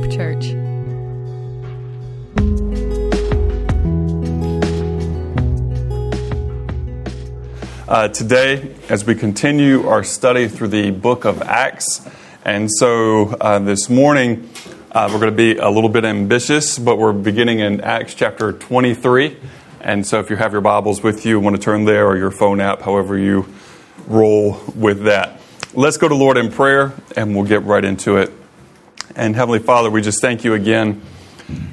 Hope Church. Uh, today, as we continue our study through the book of Acts, and so uh, this morning uh, we're going to be a little bit ambitious, but we're beginning in Acts chapter 23. And so if you have your Bibles with you, want to turn there, or your phone app, however you roll with that. Let's go to Lord in prayer, and we'll get right into it. And Heavenly Father, we just thank you again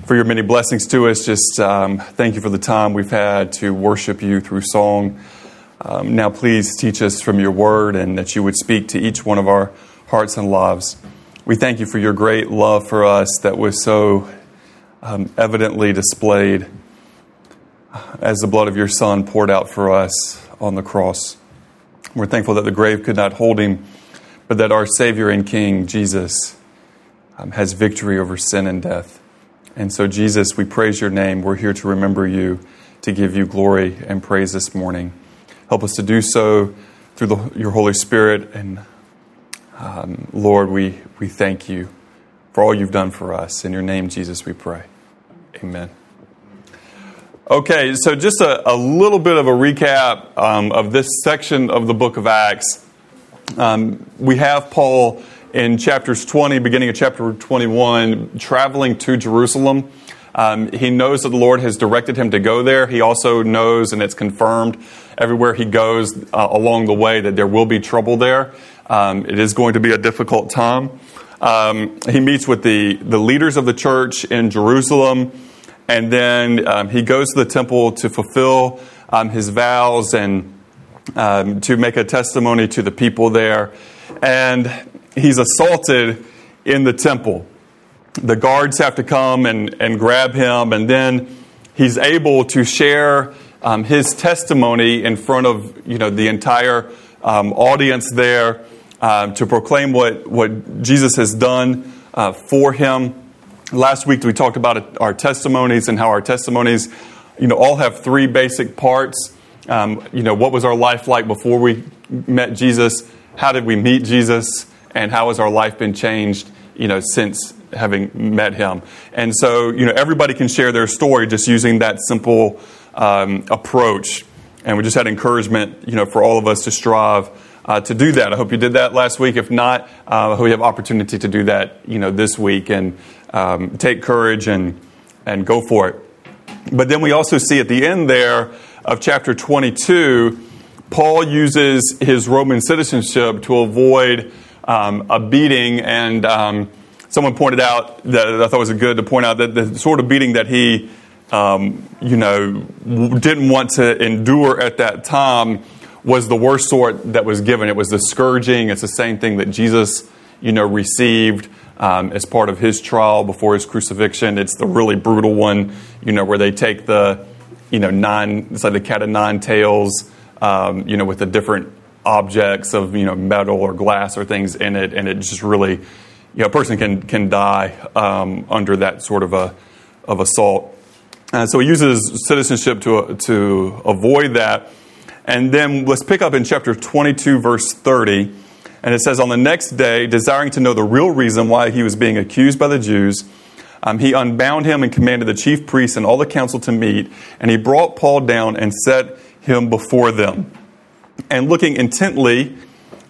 for your many blessings to us. Just um, thank you for the time we've had to worship you through song. Um, now, please teach us from your word and that you would speak to each one of our hearts and lives. We thank you for your great love for us that was so um, evidently displayed as the blood of your Son poured out for us on the cross. We're thankful that the grave could not hold him, but that our Savior and King, Jesus, um, has victory over sin and death. And so, Jesus, we praise your name. We're here to remember you, to give you glory and praise this morning. Help us to do so through the, your Holy Spirit. And um, Lord, we, we thank you for all you've done for us. In your name, Jesus, we pray. Amen. Okay, so just a, a little bit of a recap um, of this section of the book of Acts. Um, we have Paul in chapters 20, beginning of chapter 21, traveling to Jerusalem. Um, he knows that the Lord has directed him to go there. He also knows, and it's confirmed everywhere he goes uh, along the way, that there will be trouble there. Um, it is going to be a difficult time. Um, he meets with the, the leaders of the church in Jerusalem. And then um, he goes to the temple to fulfill um, his vows and um, to make a testimony to the people there. And he's assaulted in the temple. The guards have to come and, and grab him, and then he's able to share um, his testimony in front of you know, the entire um, audience there um, to proclaim what, what Jesus has done uh, for him. Last week we talked about our testimonies and how our testimonies, you know, all have three basic parts. Um, you know, what was our life like before we met Jesus? How did we meet Jesus? And how has our life been changed, you know, since having met him? And so, you know, everybody can share their story just using that simple um, approach. And we just had encouragement, you know, for all of us to strive uh, to do that. I hope you did that last week. If not, uh, we have opportunity to do that, you know, this week and um, take courage and and go for it. But then we also see at the end there of chapter 22, Paul uses his Roman citizenship to avoid um, a beating, and um, someone pointed out that I thought was good to point out that the sort of beating that he, um, you know, didn't want to endure at that time was the worst sort that was given. It was the scourging. It's the same thing that Jesus, you know, received um, as part of his trial before his crucifixion. It's the really brutal one, you know, where they take the, you know, nine, it's like the cat of nine tails, um, you know, with the different objects of, you know, metal or glass or things in it, and it just really, you know, a person can can die um, under that sort of a of assault. And so he uses citizenship to to avoid that. And then let's pick up in chapter 22, verse 30. And it says, On the next day, desiring to know the real reason why he was being accused by the Jews, um, he unbound him and commanded the chief priests and all the council to meet. And he brought Paul down and set him before them. And looking intently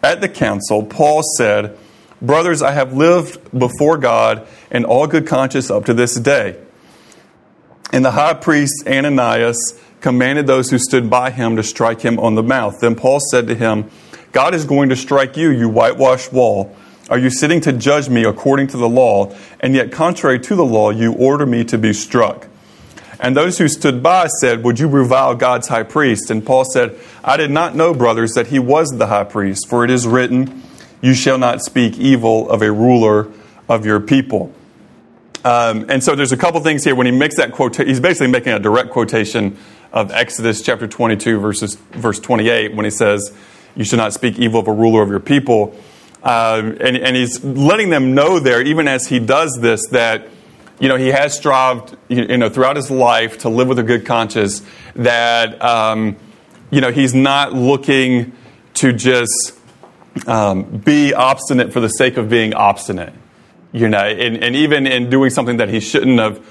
at the council, Paul said, Brothers, I have lived before God in all good conscience up to this day. And the high priest Ananias commanded those who stood by him to strike him on the mouth. Then Paul said to him, God is going to strike you, you whitewashed wall. Are you sitting to judge me according to the law, and yet contrary to the law, you order me to be struck? And those who stood by said, Would you revile God's high priest? And Paul said, I did not know, brothers, that he was the high priest, for it is written, You shall not speak evil of a ruler of your people. Um, and so there's a couple things here. When he makes that quote, he's basically making a direct quotation of Exodus chapter 22, verses, verse 28, when he says, You should not speak evil of a ruler of your people. Uh, and, and he's letting them know there, even as he does this, that you know he has strived you know throughout his life to live with a good conscience. That um, you know he's not looking to just um, be obstinate for the sake of being obstinate. you know, and, and even in doing something that he shouldn't have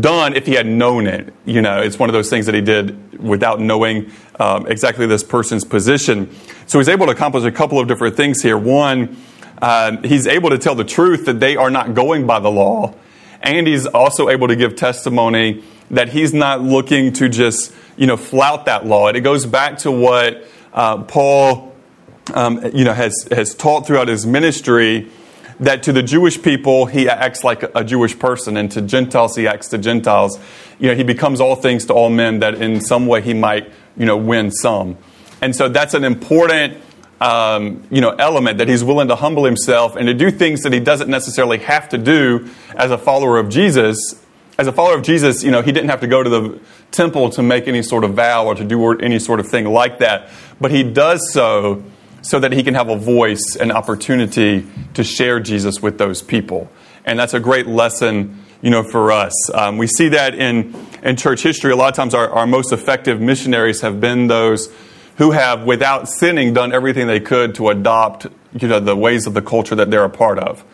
done if he had known it. You know, it's one of those things that he did without knowing um, exactly this person's position. So he's able to accomplish a couple of different things here. One, uh, he's able to tell the truth that they are not going by the law, and he's also able to give testimony that he's not looking to just you know flout that law. And it goes back to what uh, Paul um, you know has has taught throughout his ministry that to the Jewish people, he acts like a Jewish person, and to Gentiles, he acts to Gentiles. You know, he becomes all things to all men that in some way he might, you know, win some. And so that's an important, um, you know, element that he's willing to humble himself and to do things that he doesn't necessarily have to do as a follower of Jesus. As a follower of Jesus, you know, he didn't have to go to the temple to make any sort of vow or to do any sort of thing like that. But he does so so that he can have a voice and opportunity to share Jesus with those people. And that's a great lesson, you know, for us. Um, we see that in, in church history. A lot of times our, our most effective missionaries have been those who have, without sinning, done everything they could to adopt, you know, the ways of the culture that they're a part of.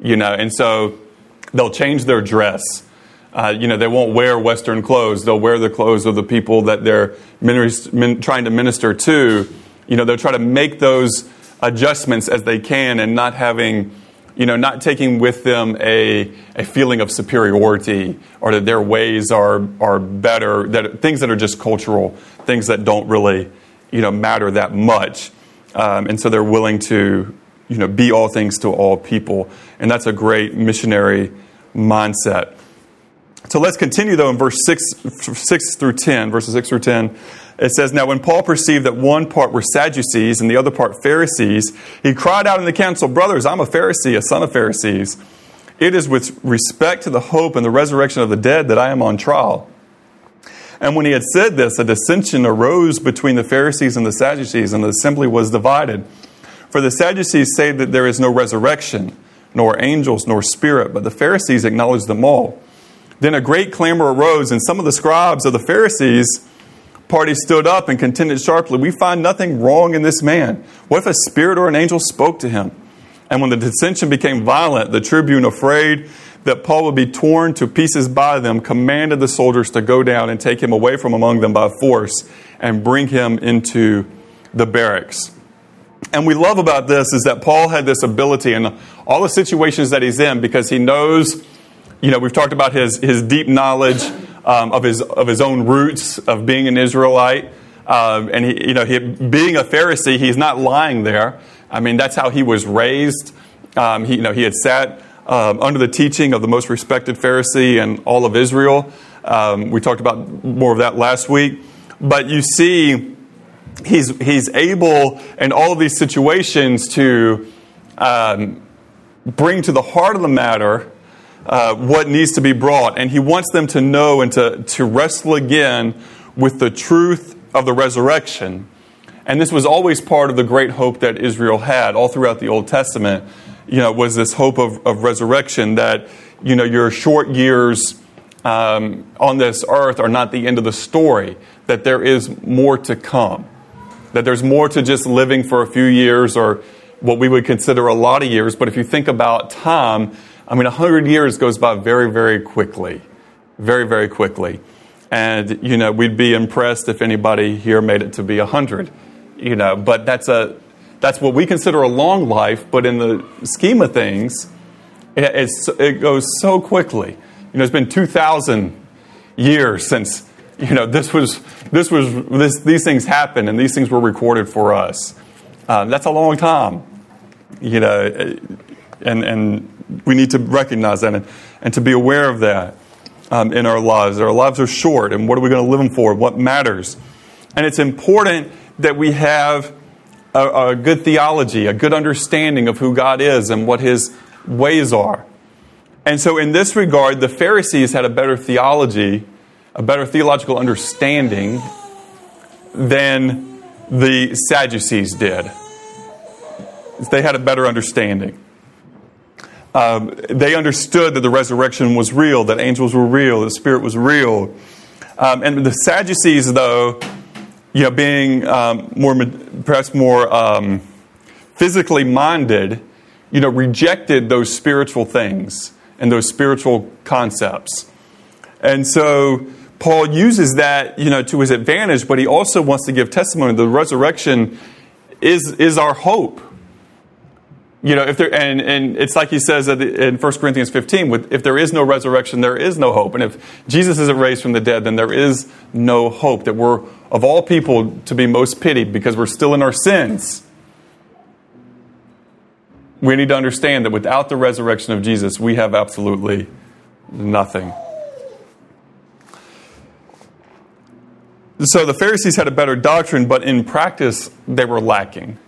You know, and so they'll change their dress. Uh, you know, they won't wear Western clothes. They'll wear the clothes of the people that they're min- trying to minister to you know, they'll try to make those adjustments as they can and not having, you know, not taking with them a, a feeling of superiority or that their ways are, are better, that things that are just cultural, things that don't really, you know, matter that much. Um, and so they're willing to, you know, be all things to all people. And that's a great missionary mindset. So let's continue though in verse 6, 6 through 10, verses 6 through 10. It says, Now when Paul perceived that one part were Sadducees and the other part Pharisees, he cried out in the council, Brothers, I'm a Pharisee, a son of Pharisees. It is with respect to the hope and the resurrection of the dead that I am on trial. And when he had said this, a dissension arose between the Pharisees and the Sadducees, and the assembly was divided. For the Sadducees say that there is no resurrection, nor angels, nor spirit, but the Pharisees acknowledge them all. Then a great clamor arose, and some of the scribes of the Pharisees party stood up and contended sharply, We find nothing wrong in this man. What if a spirit or an angel spoke to him? And when the dissension became violent, the tribune, afraid that Paul would be torn to pieces by them, commanded the soldiers to go down and take him away from among them by force and bring him into the barracks. And we love about this is that Paul had this ability in all the situations that he's in because he knows, you know, we've talked about his, his deep knowledge um, of, his, of his own roots of being an Israelite. Um, and he, you know, he, being a Pharisee, he's not lying there. I mean, that's how he was raised. Um, he, you know, he had sat um, under the teaching of the most respected Pharisee in all of Israel. Um, we talked about more of that last week. But you see, he's, he's able in all of these situations to um, bring to the heart of the matter uh, what needs to be brought. And he wants them to know and to, to wrestle again with the truth of the resurrection. And this was always part of the great hope that Israel had all throughout the Old Testament. You know, was this hope of, of resurrection that, you know, your short years um, on this earth are not the end of the story, that there is more to come, that there's more to just living for a few years or what we would consider a lot of years. But if you think about time, I mean, 100 years goes by very, very quickly. Very, very quickly. And, you know, we'd be impressed if anybody here made it to be 100, you know, but that's, a, that's what we consider a long life, but in the scheme of things, it, it goes so quickly. You know, it's been 2,000 years since, you know, this was, this was, this, these things happened and these things were recorded for us. Um, that's a long time, you know, and, and we need to recognize that and, and to be aware of that um, in our lives. Our lives are short, and what are we going to live them for? What matters? And it's important that we have a, a good theology, a good understanding of who God is and what His ways are. And so, in this regard, the Pharisees had a better theology, a better theological understanding than the Sadducees did. They had a better understanding um, they understood that the resurrection was real, that angels were real, the Spirit was real. Um, and the Sadducees, though, you know, being um, more, perhaps more um, physically minded, you know, rejected those spiritual things and those spiritual concepts. And so Paul uses that, you know, to his advantage, but he also wants to give testimony. The resurrection is, is our hope. You know, if there, and, and it's like he says in 1 Corinthians 15, with, if there is no resurrection, there is no hope. And if Jesus isn't raised from the dead, then there is no hope. That we're, of all people, to be most pitied because we're still in our sins. We need to understand that without the resurrection of Jesus, we have absolutely nothing. So the Pharisees had a better doctrine, but in practice, they were lacking.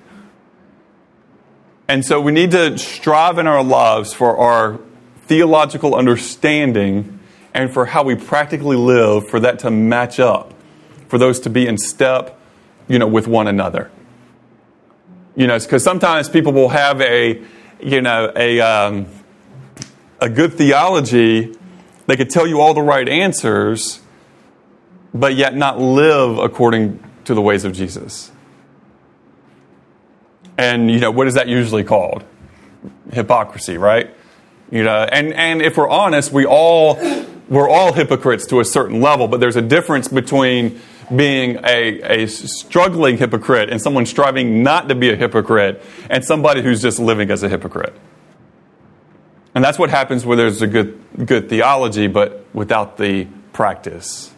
And so we need to strive in our lives for our theological understanding and for how we practically live for that to match up, for those to be in step, you know, with one another. You know, because sometimes people will have a, you know, a, um, a good theology. They could tell you all the right answers, but yet not live according to the ways of Jesus. And, you know, what is that usually called? Hypocrisy, right? You know, and, and if we're honest, we all, we're all hypocrites to a certain level, but there's a difference between being a, a struggling hypocrite and someone striving not to be a hypocrite and somebody who's just living as a hypocrite. And that's what happens where there's a good, good theology, but without the practice.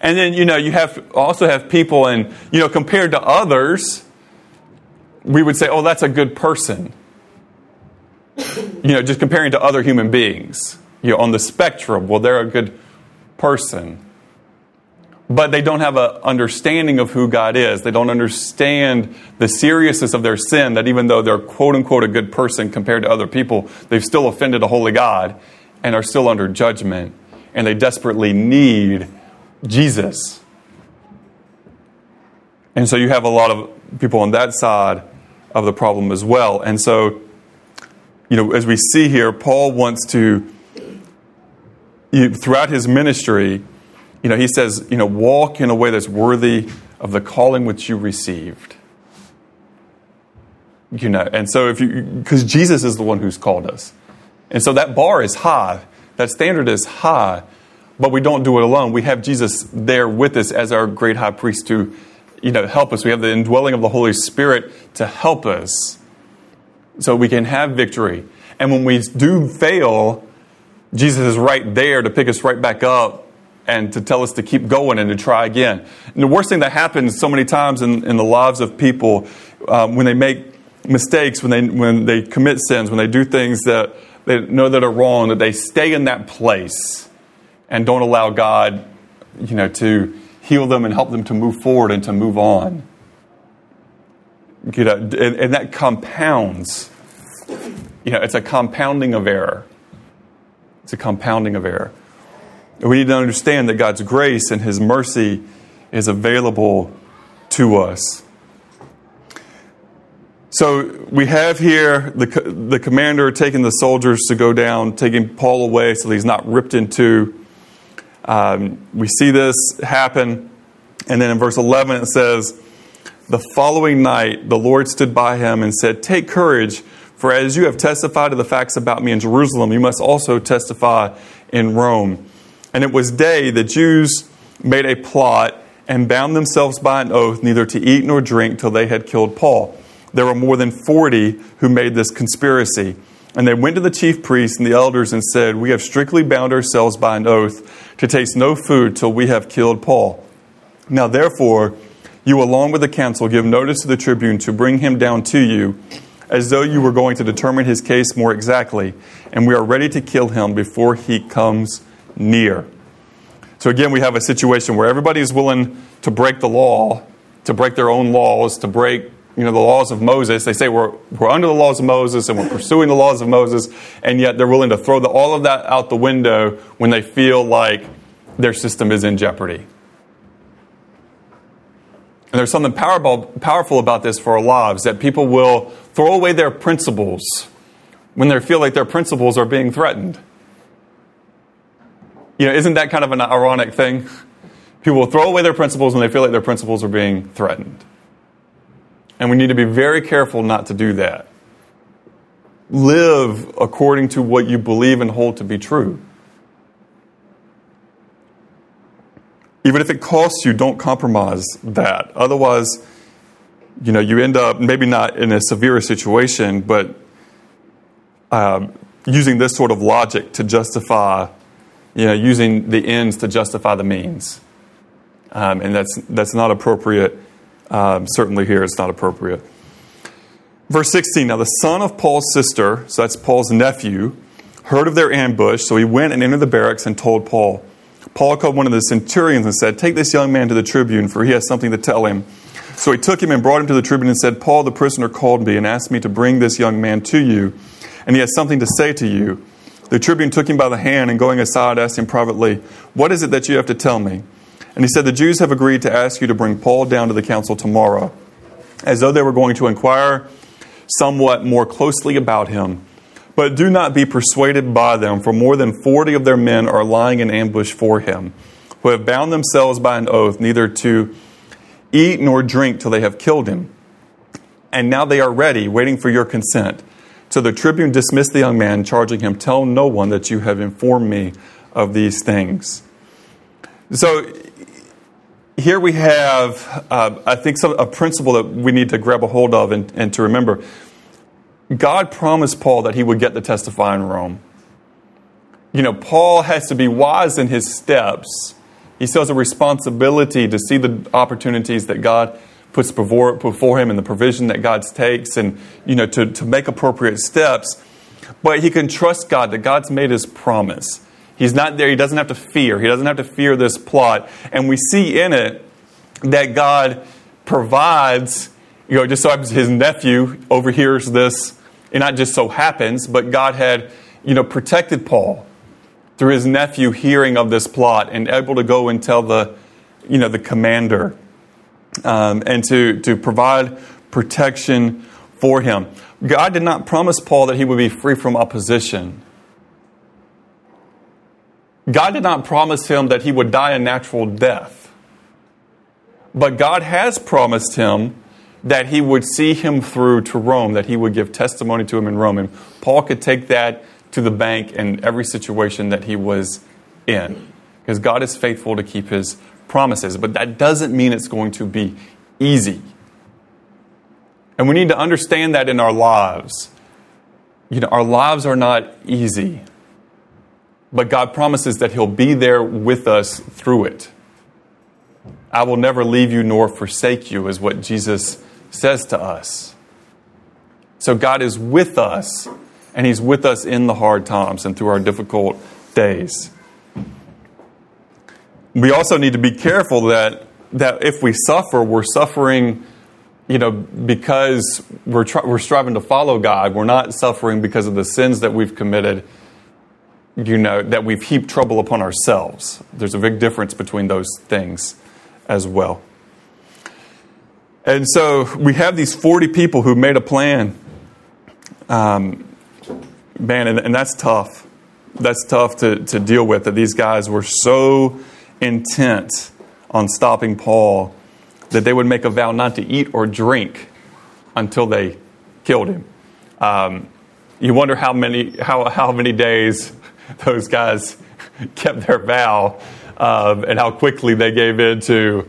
And then, you know, you have also have people, and, you know, compared to others, we would say, oh, that's a good person. You know, just comparing to other human beings. You know, on the spectrum, well, they're a good person. But they don't have an understanding of who God is. They don't understand the seriousness of their sin, that even though they're quote unquote a good person compared to other people, they've still offended a holy God and are still under judgment. And they desperately need Jesus. And so you have a lot of people on that side of the problem as well. And so, you know, as we see here, Paul wants to, you, throughout his ministry, you know, he says, you know, walk in a way that's worthy of the calling which you received. You know, and so if you, because Jesus is the one who's called us. And so that bar is high, that standard is high but we don't do it alone. We have Jesus there with us as our great high priest to, you know, help us. We have the indwelling of the Holy Spirit to help us so we can have victory. And when we do fail, Jesus is right there to pick us right back up and to tell us to keep going and to try again. And the worst thing that happens so many times in, in the lives of people um, when they make mistakes, when they, when they commit sins, when they do things that they know that are wrong, that they stay in that place and don't allow God, you know, to heal them and help them to move forward and to move on. You know, and, and that compounds. You know, it's a compounding of error. It's a compounding of error. We need to understand that God's grace and His mercy is available to us. So we have here the, the commander taking the soldiers to go down, taking Paul away so he's not ripped in two. Um, we see this happen. And then in verse 11 it says, The following night the Lord stood by him and said, Take courage, for as you have testified to the facts about me in Jerusalem, you must also testify in Rome. And it was day the Jews made a plot and bound themselves by an oath neither to eat nor drink till they had killed Paul. There were more than 40 who made this conspiracy. And they went to the chief priests and the elders and said, We have strictly bound ourselves by an oath to taste no food till we have killed Paul. Now, therefore, you, along with the council, give notice to the tribune to bring him down to you, as though you were going to determine his case more exactly, and we are ready to kill him before he comes near. So, again, we have a situation where everybody is willing to break the law, to break their own laws, to break you know, the laws of Moses. They say we're, we're under the laws of Moses and we're pursuing the laws of Moses, and yet they're willing to throw the, all of that out the window when they feel like their system is in jeopardy. And there's something powerful, powerful about this for our lives that people will throw away their principles when they feel like their principles are being threatened. You know, isn't that kind of an ironic thing? People will throw away their principles when they feel like their principles are being threatened. And we need to be very careful not to do that. live according to what you believe and hold to be true. Even if it costs you, don't compromise that. Otherwise, you know, you end up maybe not in a severe situation, but um, using this sort of logic to justify, you know, using the ends to justify the means. Um, and that's, that's not appropriate. Um, certainly here, it's not appropriate. Verse 16 Now the son of Paul's sister, so that's Paul's nephew, heard of their ambush, so he went and entered the barracks and told Paul. Paul called one of the centurions and said, Take this young man to the tribune, for he has something to tell him. So he took him and brought him to the tribune and said, Paul the prisoner called me and asked me to bring this young man to you, and he has something to say to you. The tribune took him by the hand and going aside asked him privately, What is it that you have to tell me? And he said, The Jews have agreed to ask you to bring Paul down to the council tomorrow, as though they were going to inquire somewhat more closely about him. But do not be persuaded by them, for more than forty of their men are lying in ambush for him, who have bound themselves by an oath neither to eat nor drink till they have killed him. And now they are ready, waiting for your consent. So the tribune dismissed the young man, charging him, Tell no one that you have informed me of these things. So here we have, uh, I think, some, a principle that we need to grab a hold of and, and to remember. God promised Paul that he would get to testify in Rome. You know, Paul has to be wise in his steps. He still has a responsibility to see the opportunities that God puts before, before him and the provision that God takes and, you know, to, to make appropriate steps. But he can trust God that God's made his promise. He's not there. He doesn't have to fear. He doesn't have to fear this plot. And we see in it that God provides, you know, just so his nephew overhears this, and not just so happens, but God had, you know, protected Paul through his nephew hearing of this plot and able to go and tell the, you know, the commander um, and to, to provide protection for him. God did not promise Paul that he would be free from opposition. God did not promise him that he would die a natural death. But God has promised him that he would see him through to Rome, that he would give testimony to him in Rome. And Paul could take that to the bank in every situation that he was in. Because God is faithful to keep his promises. But that doesn't mean it's going to be easy. And we need to understand that in our lives. You know, our lives are not easy. But God promises that He'll be there with us through it. I will never leave you nor forsake you, is what Jesus says to us. So God is with us, and He's with us in the hard times and through our difficult days. We also need to be careful that, that if we suffer, we're suffering you know, because we're, we're striving to follow God. We're not suffering because of the sins that we've committed you know, that we've heaped trouble upon ourselves. There's a big difference between those things as well. And so we have these 40 people who made a plan. Um, man, and, and that's tough. That's tough to, to deal with, that these guys were so intent on stopping Paul that they would make a vow not to eat or drink until they killed him. Um, you wonder how many, how, how many days those guys kept their vow um, and how quickly they gave in to,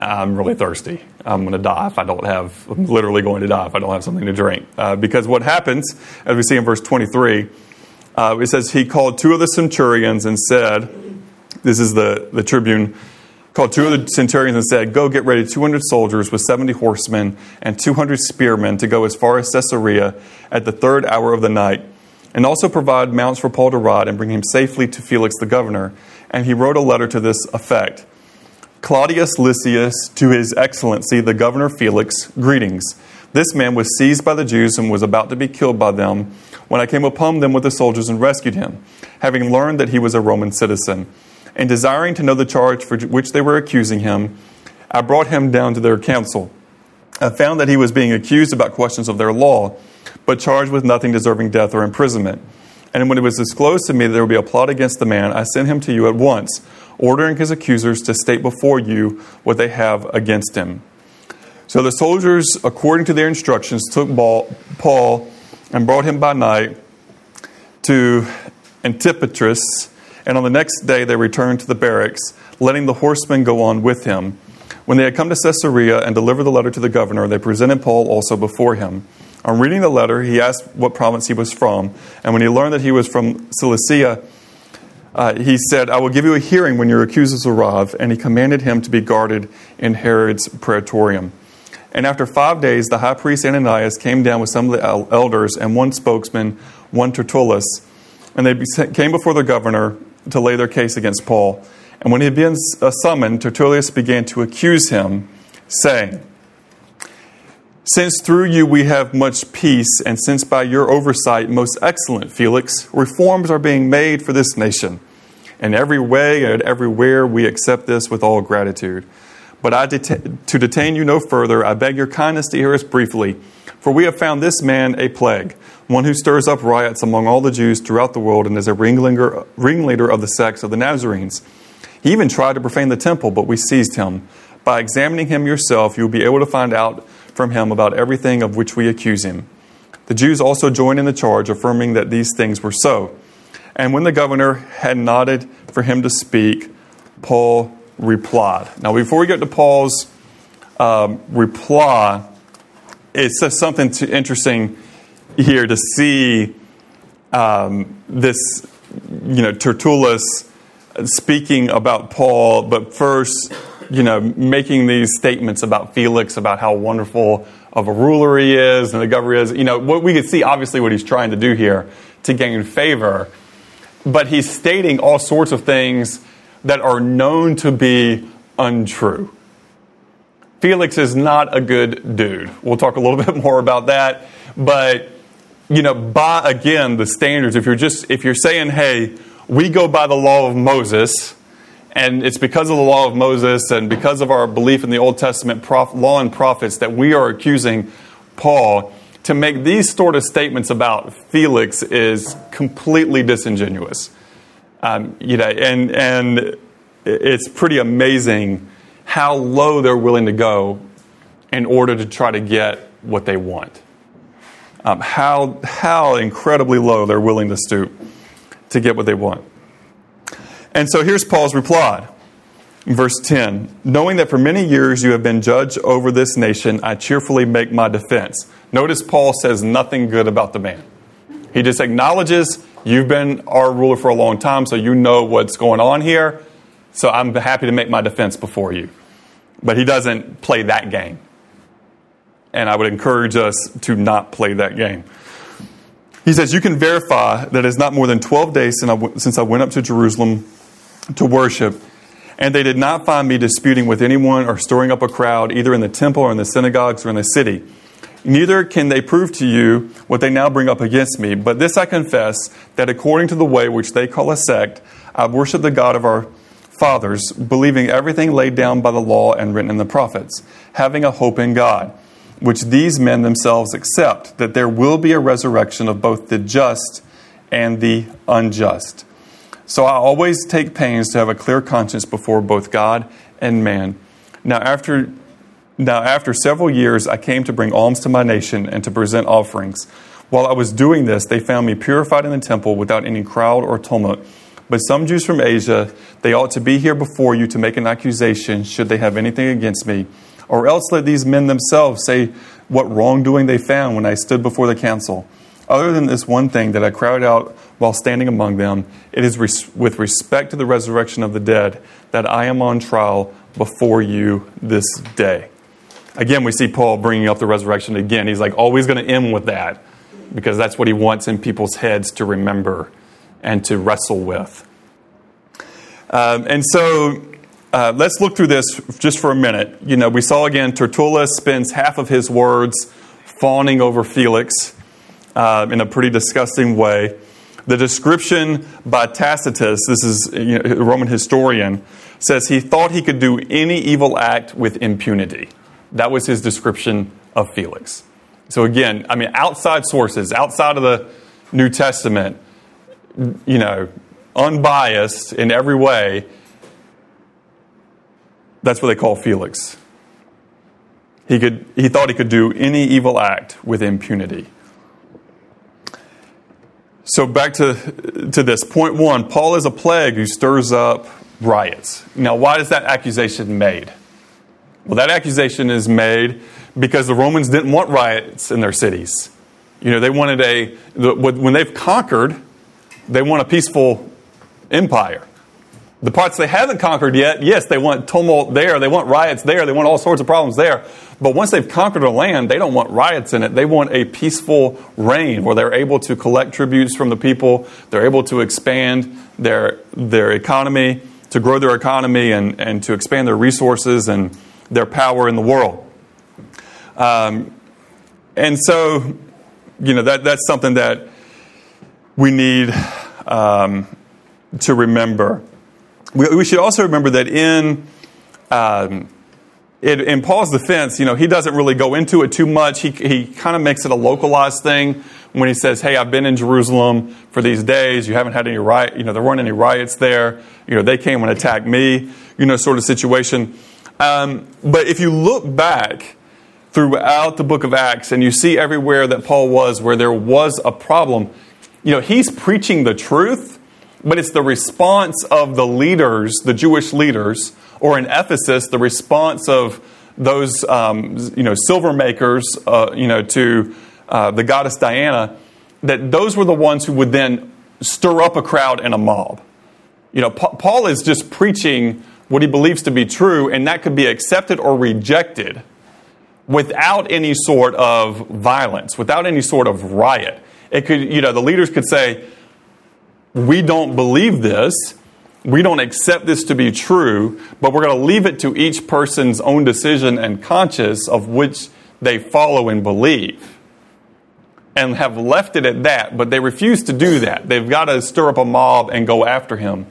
I'm really thirsty. I'm going to die if I don't have, I'm literally going to die if I don't have something to drink. Uh, because what happens, as we see in verse 23, uh, it says, He called two of the centurions and said, This is the, the tribune, called two of the centurions and said, Go get ready 200 soldiers with 70 horsemen and 200 spearmen to go as far as Caesarea at the third hour of the night and also provide mounts for Paul to ride and bring him safely to Felix the governor. And he wrote a letter to this effect Claudius Lysias, to his excellency, the governor Felix, greetings. This man was seized by the Jews and was about to be killed by them when I came upon them with the soldiers and rescued him, having learned that he was a Roman citizen. And desiring to know the charge for which they were accusing him, I brought him down to their council. I found that he was being accused about questions of their law but charged with nothing deserving death or imprisonment. And when it was disclosed to me that there would be a plot against the man, I sent him to you at once, ordering his accusers to state before you what they have against him. So the soldiers, according to their instructions, took Paul and brought him by night to Antipatris. And on the next day they returned to the barracks, letting the horsemen go on with him. When they had come to Caesarea and delivered the letter to the governor, they presented Paul also before him. On reading the letter, he asked what province he was from, and when he learned that he was from Cilicia, uh, he said, I will give you a hearing when your accusers arrive, and he commanded him to be guarded in Herod's praetorium. And after five days, the high priest Ananias came down with some of the elders and one spokesman, one Tertullus, and they came before the governor to lay their case against Paul. And when he had been uh, summoned, Tertullus began to accuse him, saying, Since through you we have much peace, and since by your oversight, most excellent Felix, reforms are being made for this nation. In every way and everywhere we accept this with all gratitude. But I det- to detain you no further, I beg your kindness to hear us briefly. For we have found this man a plague, one who stirs up riots among all the Jews throughout the world and is a ringleader, ringleader of the sects of the Nazarenes. He even tried to profane the temple, but we seized him. By examining him yourself, you will be able to find out from him about everything of which we accuse him. The Jews also joined in the charge, affirming that these things were so. And when the governor had nodded for him to speak, Paul replied. Now, before we get to Paul's um, reply, it says something interesting here to see um, this, you know, Tertullus speaking about Paul, but first, you know, making these statements about Felix, about how wonderful of a ruler he is and the governor is. You know, what we can see, obviously, what he's trying to do here to gain favor, but he's stating all sorts of things that are known to be untrue. Felix is not a good dude. We'll talk a little bit more about that. But, you know, by again, the standards, if you're just, if you're saying, hey, we go by the law of Moses, and it's because of the law of Moses and because of our belief in the Old Testament prof- law and prophets that we are accusing Paul to make these sort of statements about Felix is completely disingenuous. Um, you know, and and it's pretty amazing how low they're willing to go in order to try to get what they want. Um, how how incredibly low they're willing to stoop to get what they want. And so here's Paul's reply. Verse 10 Knowing that for many years you have been judge over this nation, I cheerfully make my defense. Notice Paul says nothing good about the man. He just acknowledges You've been our ruler for a long time, so you know what's going on here. So I'm happy to make my defense before you. But he doesn't play that game. And I would encourage us to not play that game. He says, You can verify that it's not more than 12 days since I went up to Jerusalem to worship, and they did not find me disputing with anyone or stirring up a crowd, either in the temple or in the synagogues or in the city. Neither can they prove to you what they now bring up against me. But this I confess that according to the way which they call a sect, I worship the God of our fathers, believing everything laid down by the law and written in the prophets, having a hope in God, which these men themselves accept, that there will be a resurrection of both the just and the unjust. So I always take pains to have a clear conscience before both God and man. Now, after now, after several years, I came to bring alms to my nation and to present offerings. While I was doing this, they found me purified in the temple without any crowd or tumult. But some Jews from Asia, they ought to be here before you to make an accusation, should they have anything against me. Or else let these men themselves say what wrongdoing they found when I stood before the council. Other than this one thing that I cried out while standing among them, it is res- with respect to the resurrection of the dead that I am on trial before you this day. Again, we see Paul bringing up the resurrection again. He's like always going to end with that because that's what he wants in people's heads to remember and to wrestle with. Um, and so uh, let's look through this just for a minute. You know, we saw again Tertullus spends half of his words fawning over Felix uh, in a pretty disgusting way. The description by Tacitus, this is you know, a Roman historian, says he thought he could do any evil act with impunity. That was his description of Felix. So again, I mean, outside sources, outside of the New Testament, you know, unbiased in every way, that's what they call Felix. He, could, he thought he could do any evil act with impunity. So back to, to this. Point one Paul is a plague who stirs up riots. Now, why is that accusation made? Well, that accusation is made because the Romans didn't want riots in their cities. You know, they wanted a, when they've conquered, they want a peaceful empire. The parts they haven't conquered yet, yes, they want tumult there, they want riots there, they want all sorts of problems there. But once they've conquered a land, they don't want riots in it. They want a peaceful reign where they're able to collect tributes from the people, they're able to expand their, their economy, to grow their economy, and, and to expand their resources and their power in the world. Um, and so, you know, that, that's something that we need um, to remember. We, we, should also remember that in, um, in Paul's defense, you know, he doesn't really go into it too much. He, he kind of makes it a localized thing when he says, "Hey, I've been in Jerusalem for these days. You haven't had any riot. You know, there weren't any riots there. You know, they came and attacked me. You know, sort of situation." Um, but if you look back throughout the book of Acts and you see everywhere that Paul was where there was a problem, you know, he's preaching the truth but it's the response of the leaders, the Jewish leaders, or in Ephesus, the response of those um, you know silver makers, uh, you know, to uh, the goddess Diana, that those were the ones who would then stir up a crowd and a mob. You know, pa- Paul is just preaching what he believes to be true, and that could be accepted or rejected without any sort of violence, without any sort of riot. It could, you know, the leaders could say, we don't believe this. We don't accept this to be true, but we're going to leave it to each person's own decision and conscience of which they follow and believe. And have left it at that, but they refuse to do that. They've got to stir up a mob and go after him.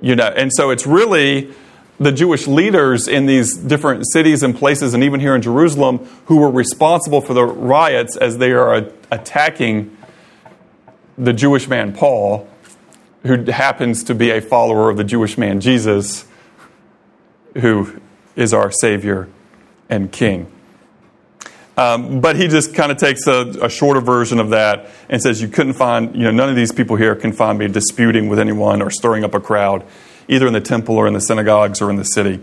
You know, and so it's really the Jewish leaders in these different cities and places, and even here in Jerusalem, who were responsible for the riots as they are attacking the Jewish man Paul who happens to be a follower of the Jewish man Jesus, who is our Savior and King. Um, but he just kind of takes a, a, shorter version of that and says, You couldn't find, you know, none of these people here can find me disputing with anyone or stirring up a crowd, either in the temple or in the synagogues or in the city.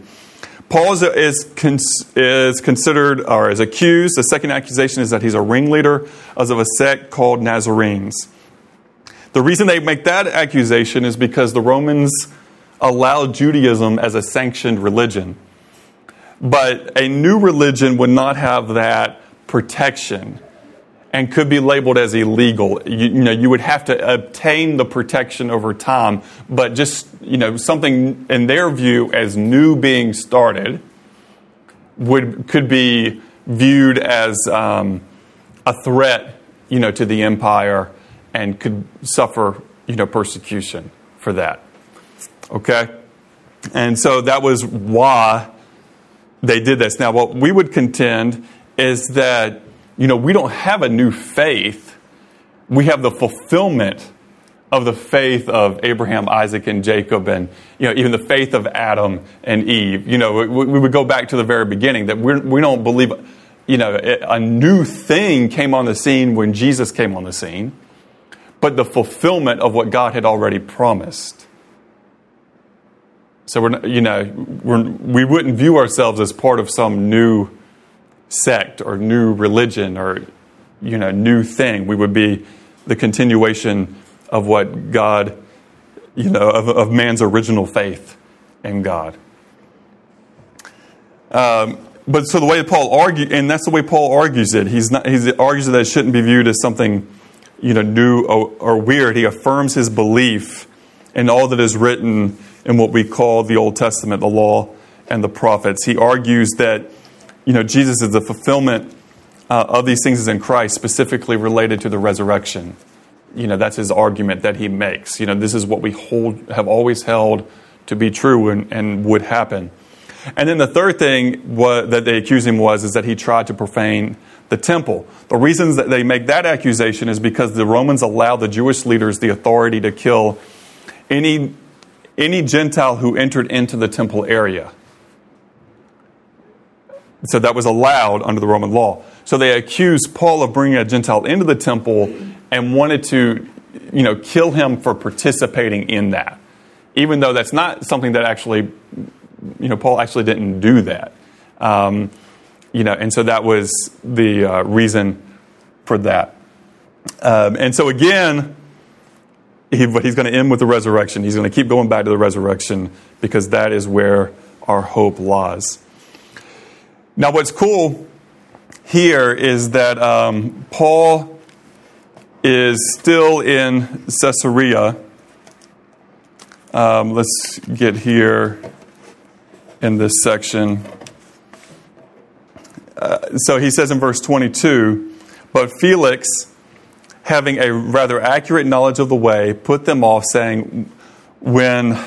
Paul is, is, is considered or is accused. The second accusation is that he's a ringleader of a sect called Nazarenes. The reason they make that accusation is because the Romans allowed Judaism as a sanctioned religion. But a new religion would not have that protection and could be labeled as illegal. You, you, know, you would have to obtain the protection over time, but just, you know, something in their view as new being started would, could be viewed as um, a threat, you know, to the empire and could suffer, you know, persecution for that. Okay? And so that was why they did this. Now, what we would contend is that, you know, we don't have a new faith. We have the fulfillment of the faith of Abraham, Isaac, and Jacob, and you know even the faith of Adam and Eve. You know, we, we would go back to the very beginning that we're, we do not believe, you know, a new thing came on the scene when Jesus came on the scene but the fulfillment of what God had already promised. So we're, you know, we're, we wouldn't view ourselves as part of some new sect or new religion or, you know, new thing. We would be the continuation of what God, you know, of, of man's original faith in God. Um, but so the way Paul argues, and that's the way Paul argues it. He's not. He argues that it shouldn't be viewed as something you know, new or, weird. He affirms his belief in all that is written in what we call the Old Testament, the law and the prophets. He argues that, you know, Jesus is the fulfillment uh, of these things is in Christ, specifically related to the resurrection. You know, that's his argument that he makes. You know, this is what we hold, have always held to be true and, and would happen. And then the third thing what, that they accuse him was is that he tried to profane the temple. The reasons that they make that accusation is because the Romans allowed the Jewish leaders the authority to kill any, any Gentile who entered into the temple area. So that was allowed under the Roman law. So they accused Paul of bringing a Gentile into the temple and wanted to you know, kill him for participating in that, even though that's not something that actually, you know, Paul actually didn't do that. Um, you know, and so that was the uh, reason for that. Um, and so again, he, but he's going to end with the resurrection. He's going to keep going back to the resurrection because that is where our hope lies. Now, what's cool here is that um, Paul is still in Caesarea. Um, let's get here in this section. So he says in verse 22 But Felix, having a rather accurate knowledge of the way, put them off, saying, When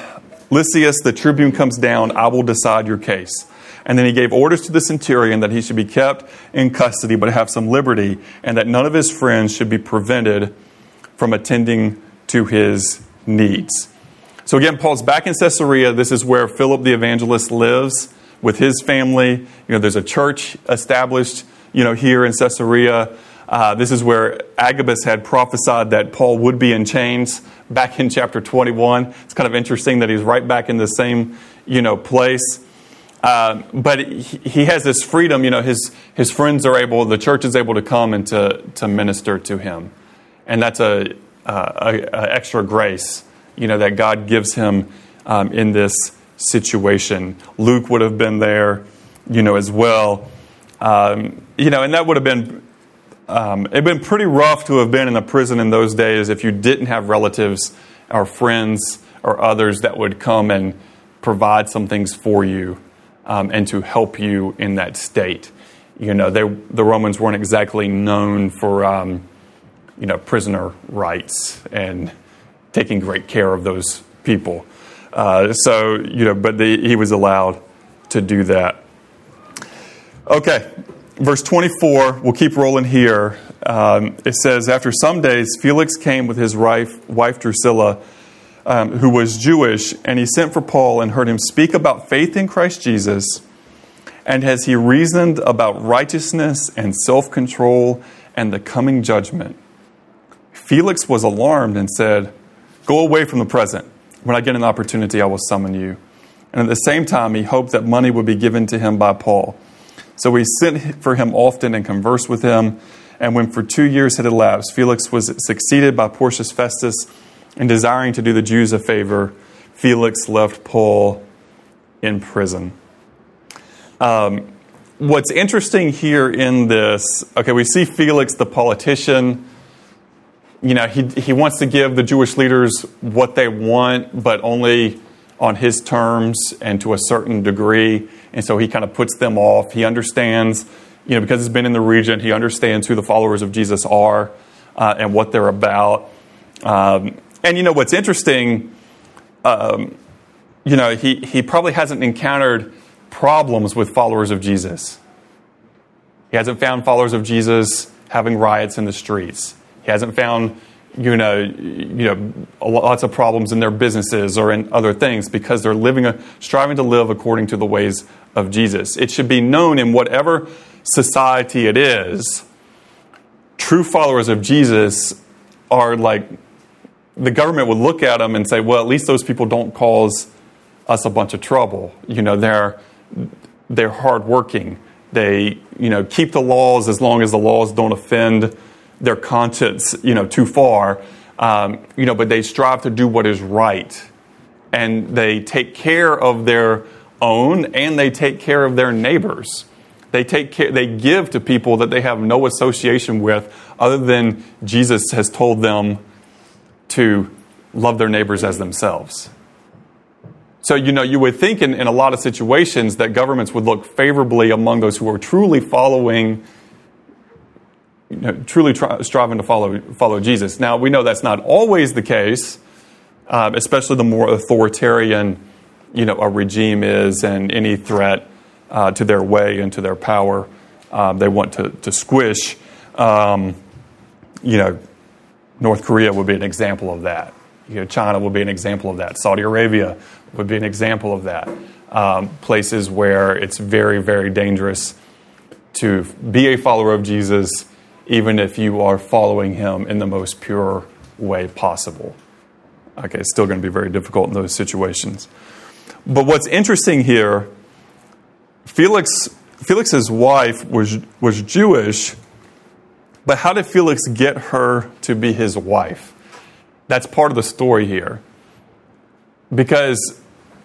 Lysias the tribune comes down, I will decide your case. And then he gave orders to the centurion that he should be kept in custody but have some liberty, and that none of his friends should be prevented from attending to his needs. So again, Paul's back in Caesarea. This is where Philip the evangelist lives with his family. You know, there's a church established, you know, here in Caesarea. Uh, this is where Agabus had prophesied that Paul would be in chains back in chapter 21. It's kind of interesting that he's right back in the same, you know, place. Um, but he, has this freedom, you know, his, his friends are able, the church is able to come and to, to minister to him. And that's a, a, a extra grace, you know, that God gives him um, in this situation. Luke would have been there, you know, as well. Um, you know, and that would have been, um, it'd been pretty rough to have been in a prison in those days if you didn't have relatives or friends or others that would come and provide some things for you um, and to help you in that state. You know, they, the Romans weren't exactly known for, um, you know, prisoner rights and taking great care of those people. Uh, so, you know, but the, he was allowed to do that. Okay, verse 24, we'll keep rolling here. Um, it says, After some days, Felix came with his wife, wife Drusilla um, who was Jewish, and he sent for Paul and heard him speak about faith in Christ Jesus. And as he reasoned about righteousness and self control and the coming judgment, Felix was alarmed and said, Go away from the present. When I get an opportunity, I will summon you. And at the same time, he hoped that money would be given to him by Paul. So he sent for him often and conversed with him. And when for two years had elapsed, Felix was succeeded by Porcius Festus and desiring to do the Jews a favor, Felix left Paul in prison. Um, what's interesting here in this, okay, we see Felix the politician. You know, he, he wants to give the Jewish leaders what they want, but only on his terms and to a certain degree. And so he kind of puts them off. He understands, you know, because he's been in the region, he understands who the followers of Jesus are uh, and what they're about. Um, and you know what's interesting, um, you know, he, he probably hasn't encountered problems with followers of Jesus. He hasn't found followers of Jesus having riots in the streets. He hasn't found, you know, you know, lots of problems in their businesses or in other things because they're living, a, striving to live according to the ways of Jesus. It should be known in whatever society it is, true followers of Jesus are like the government would look at them and say, well, at least those people don't cause us a bunch of trouble. You know, they're, they're hardworking. They, you know, keep the laws as long as the laws don't offend their conscience, you know, too far. Um, you know, but they strive to do what is right. And they take care of their own and they take care of their neighbors. They take care, they give to people that they have no association with other than Jesus has told them to love their neighbors as themselves. So, you know, you would think in, in a lot of situations that governments would look favorably among those who are truly following, you know, truly striving to follow, follow Jesus. Now, we know that's not always the case, uh, especially the more authoritarian, you know, a regime is and any threat uh, to their way and to their power um, they want to, to squish. Um, you know, North Korea would be an example of that. You know, China would be an example of that. Saudi Arabia would be an example of that. Um, places where it's very, very dangerous to be a follower of Jesus, even if you are following him in the most pure way possible. Okay, it's still going to be very difficult in those situations. But what's interesting here, Felix, Felix's wife was, was Jewish, but how did Felix get her to be his wife? That's part of the story here. Because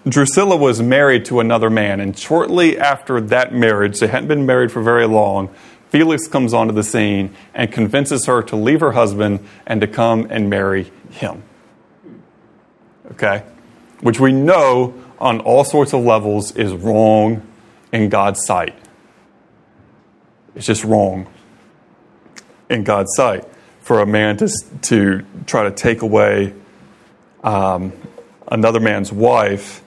Drusilla was married to another man, and shortly after that marriage, they hadn't been married for very long, Felix comes onto the scene and convinces her to leave her husband and to come and marry him. Okay? Which we know on all sorts of levels is wrong in God's sight. It's just wrong in God's sight for a man to, to try to take away um, another man's wife.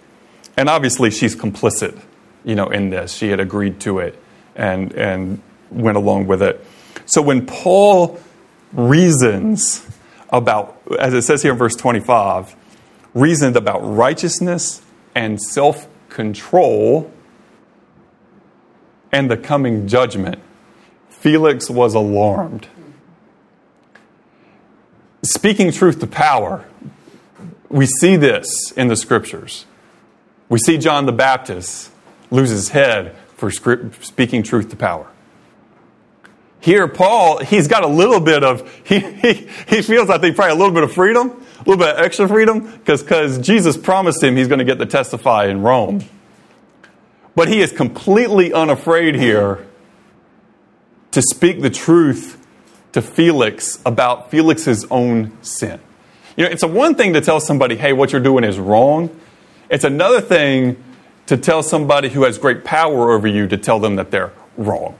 And obviously, she's complicit, you know, in this. She had agreed to it and, and went along with it. So when Paul reasons about, as it says here in verse 25, reasoned about righteousness and self control and the coming judgment, Felix was alarmed. Speaking truth to power, we see this in the scriptures. We see John the Baptist lose his head for speaking truth to power. Here, Paul, he's got a little bit of, he, he, he feels, I think, probably a little bit of freedom, a little bit of extra freedom, because Jesus promised him he's going to get to testify in Rome. But he is completely unafraid here to speak the truth to Felix about Felix's own sin. You know, it's a one thing to tell somebody, hey, what you're doing is wrong. It's another thing to tell somebody who has great power over you to tell them that they're wrong.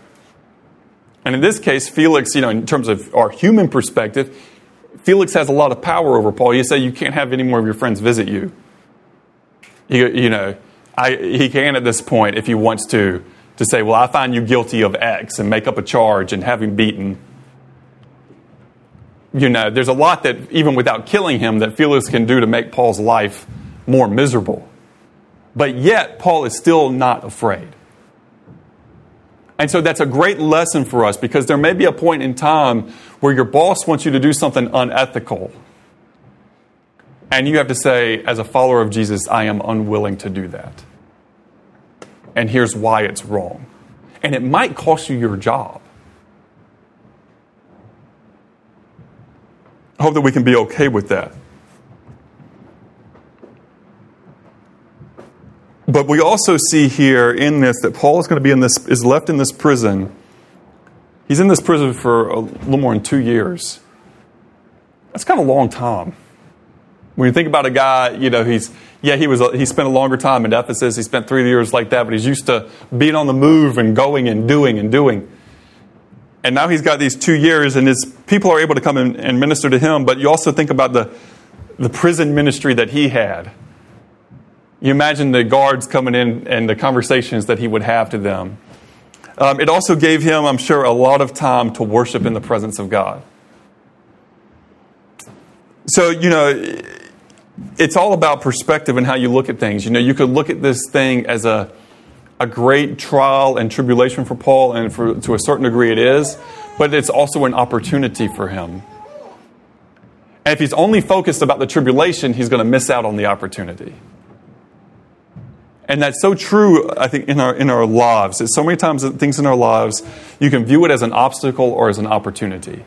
And in this case, Felix, you know, in terms of our human perspective, Felix has a lot of power over Paul. You say you can't have any more of your friends visit you. You, you know, I, he can at this point, if he wants to, to say, well, I find you guilty of X and make up a charge and have him beaten. You know, there's a lot that, even without killing him, that Felix can do to make Paul's life more miserable. But yet, Paul is still not afraid. And so that's a great lesson for us because there may be a point in time where your boss wants you to do something unethical. And you have to say, as a follower of Jesus, I am unwilling to do that. And here's why it's wrong. And it might cost you your job. I hope that we can be okay with that. But we also see here in this that Paul is going to be in this, is left in this prison. He's in this prison for a little more than two years. That's kind of a long time. When you think about a guy, you know, he's, yeah, he was, he spent a longer time in Ephesus. He spent three years like that, but he's used to being on the move and going and doing and doing. And now he's got these two years, and his people are able to come and, minister to him. But you also think about the, the prison ministry that he had you imagine the guards coming in and the conversations that he would have to them. Um, it also gave him, I'm sure, a lot of time to worship in the presence of God. So, you know, it's all about perspective and how you look at things. You know, you could look at this thing as a, a great trial and tribulation for Paul, and for, to a certain degree it is, but it's also an opportunity for him. And if he's only focused about the tribulation, he's going to miss out on the opportunity. And that's so true, I think, in our, in our lives. So many times things in our lives, you can view it as an obstacle or as an opportunity.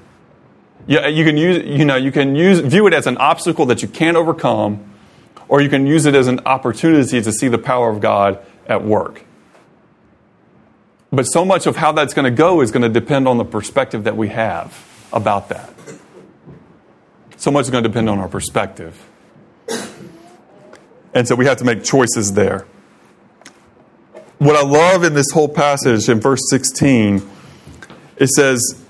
You, you can, use, you know, you can use, view it as an obstacle that you can't overcome, or you can use it as an opportunity to see the power of God at work. But so much of how that's going to go is going to depend on the perspective that we have about that. So much is going to depend on our perspective. And so we have to make choices there what I love in this whole passage in verse 16, it says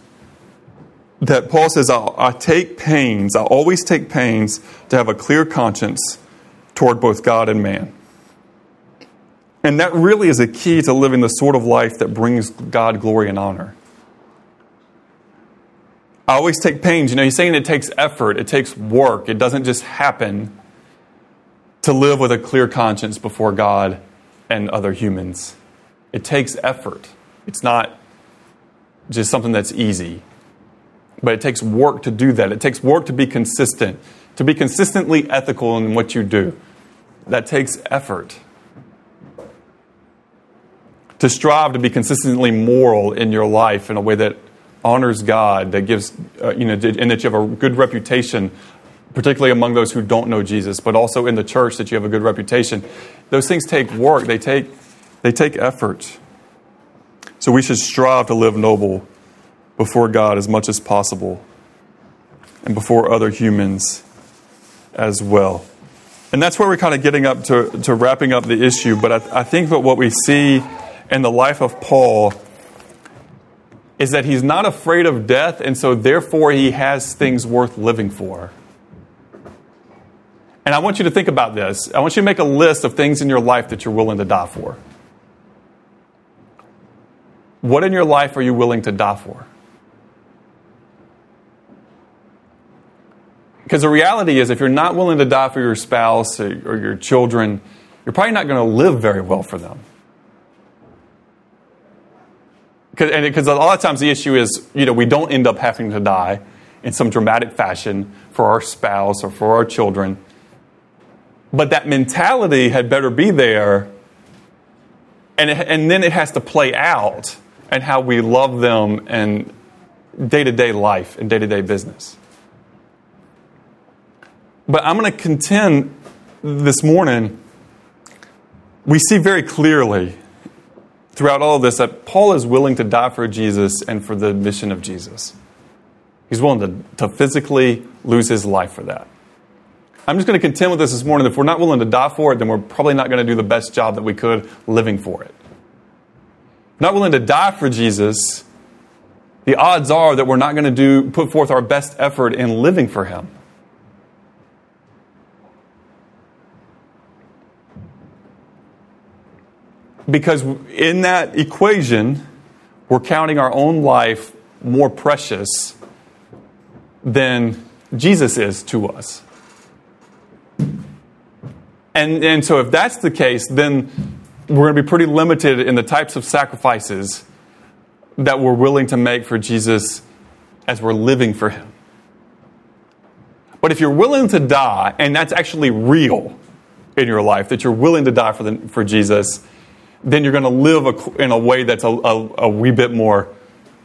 that Paul says, I, I take pains, I always take pains to have a clear conscience toward both God and man. And that really is a key to living the sort of life that brings God glory and honor. I always take pains. You know, he's saying it takes effort, it takes work. It doesn't just happen to live with a clear conscience before God and other humans. It takes effort. It's not just something that's easy. But it takes work to do that. It takes work to be consistent, to be consistently ethical in what you do. That takes effort. To strive to be consistently moral in your life in a way that honors God, that gives, uh, you know, and that you have a good reputation, particularly among those who don't know Jesus, but also in the church that you have a good reputation. Those things take work, they take, they take effort. So we should strive to live noble before God as much as possible and before other humans as well. And that's where we're kind of getting up to, to wrapping up the issue. But I, I think that what we see in the life of Paul is that he's not afraid of death, and so therefore he has things worth living for. And I want you to think about this. I want you to make a list of things in your life that you're willing to die for. What in your life are you willing to die for? Because the reality is, if you're not willing to die for your spouse or, your children, you're probably not going to live very well for them. Because a lot of times the issue is, you know, we don't end up having to die in some dramatic fashion for our spouse or for our children. But that mentality had better be there, and, it, and then it has to play out and how we love them and day to day life and day to day business. But I'm going to contend this morning, we see very clearly throughout all of this that Paul is willing to die for Jesus and for the mission of Jesus. He's willing to, to physically lose his life for that. I'm just going to contend with this this morning. If we're not willing to die for it, then we're probably not going to do the best job that we could living for it. Not willing to die for Jesus, the odds are that we're not going to do put forth our best effort in living for him. Because in that equation, we're counting our own life more precious than Jesus is to us. And, and so, if that's the case, then we're going to be pretty limited in the types of sacrifices that we're willing to make for Jesus as we're living for Him. But if you're willing to die, and that's actually real in your life, that you're willing to die for, the, for Jesus, then you're going to live a, in a way that's a, a, a wee bit more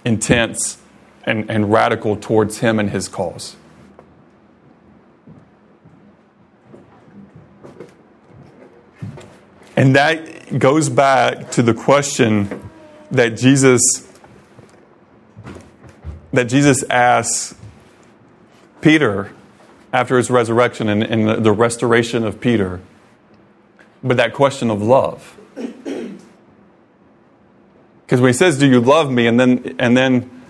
intense and, and radical towards Him and His cause. And that goes back to the question that Jesus that Jesus asks Peter after his resurrection and, and the, restoration of Peter, but that question of love. Because when he says, Do you love me? and then, and then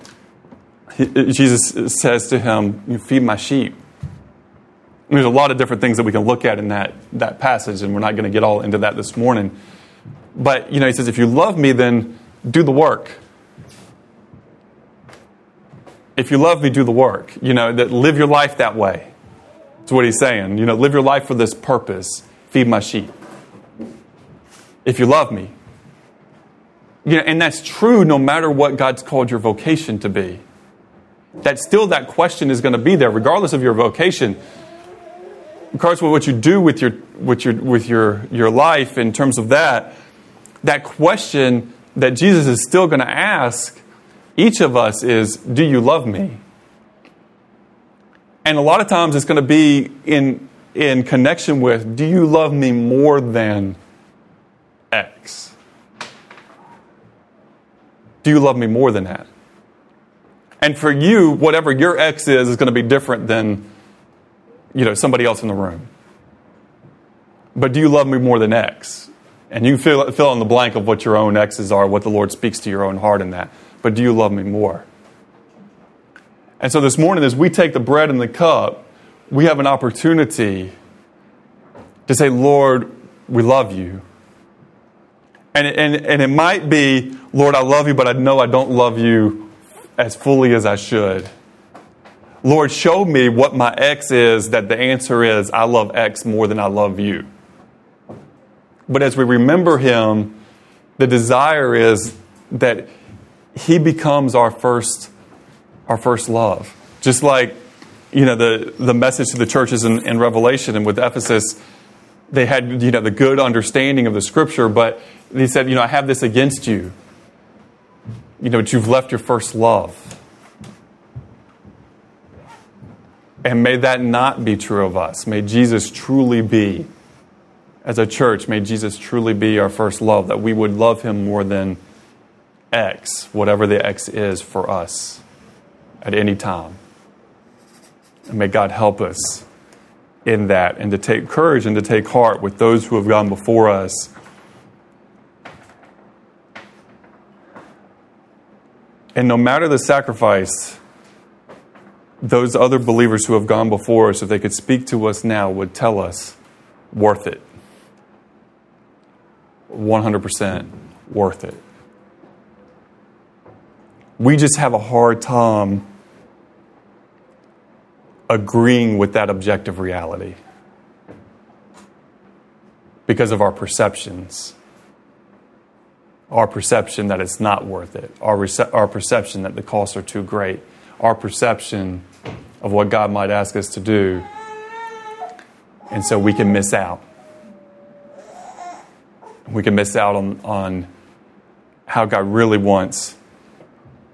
he, Jesus says to him, You feed my sheep. There's a lot of different things that we can look at in that, that passage, and we're not going to get all into that this morning. But, you know, he says, If you love me, then do the work. If you love me, do the work. You know, that live your life that way. That's what he's saying. You know, live your life for this purpose. Feed my sheep. If you love me, you know, and that's true no matter what God's called your vocation to be. That still that question is going to be there, regardless of your vocation. Regardless of what you do with your with your with your your life in terms of that, that question that Jesus is still going to ask each of us is, Do you love me? And a lot of times it's going to be in in connection with, Do you love me more than X? Do you love me more than that? And for you, whatever your X is, is going to be different than you know, somebody else in the room. But do you love me more than X? And you fill, fill in the blank of what your own X's are, what the Lord speaks to your own heart in that. But do you love me more? And so this morning, as we take the bread and the cup, we have an opportunity to say, Lord, we love you. And, and, and it might be, Lord, I love you, but I know I don't love you as fully as I should. Lord, show me what my X is that the answer is, I love X more than I love you. But as we remember Him, the desire is that He becomes our first our first love. Just like, you know, the, the message to the churches in, in Revelation and with Ephesus, they had, you know, the good understanding of the scripture, but he said, you know, I have this against you. You know, but you've left your first love. And may that not be true of us. May Jesus truly be, as a church, may Jesus truly be our first love, that we would love him more than X, whatever the X is for us at any time. And may God help us in that and to take courage and to take heart with those who have gone before us. And no matter the sacrifice, those other believers who have gone before us, if they could speak to us now, would tell us worth it. 100% worth it. We just have a hard time agreeing with that objective reality because of our perceptions. Our perception that it's not worth it, our, rece- our perception that the costs are too great, our perception of what God might ask us to do. And so we can miss out. We can miss out on, on how God really wants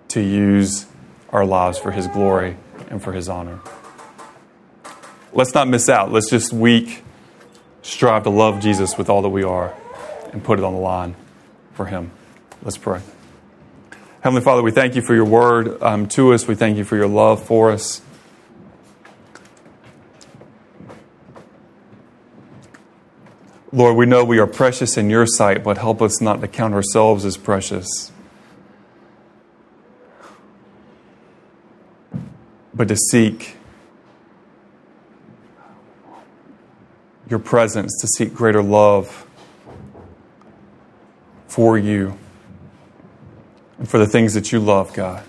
to use our lives for His glory and for His honor. Let's not miss out. Let's just week strive to love Jesus with all that we are and put it on the line for Him. Let's pray. Heavenly Father, we thank you for your word um, to us. We thank you for your love for us. Lord, we know we are precious in your sight, but help us not to count ourselves as precious. But to seek your presence, to seek greater love for you and for the things that you love, God.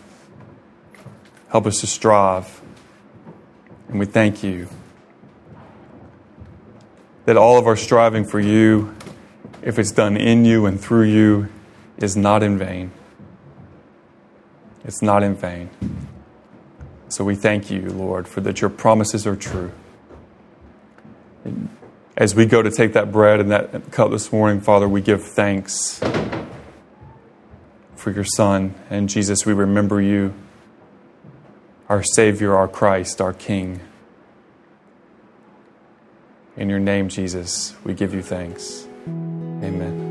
Help us to strive. And we thank you that all of our striving for you, if it's done in you and through you, is not in vain. It's not in vain. So we thank you, Lord, for that your promises are true. As we go to take that bread and that cup this morning, Father, we give thanks for your Son. And Jesus, we remember you, our Savior, our Christ, our King. In your name, Jesus, we give you thanks. Amen.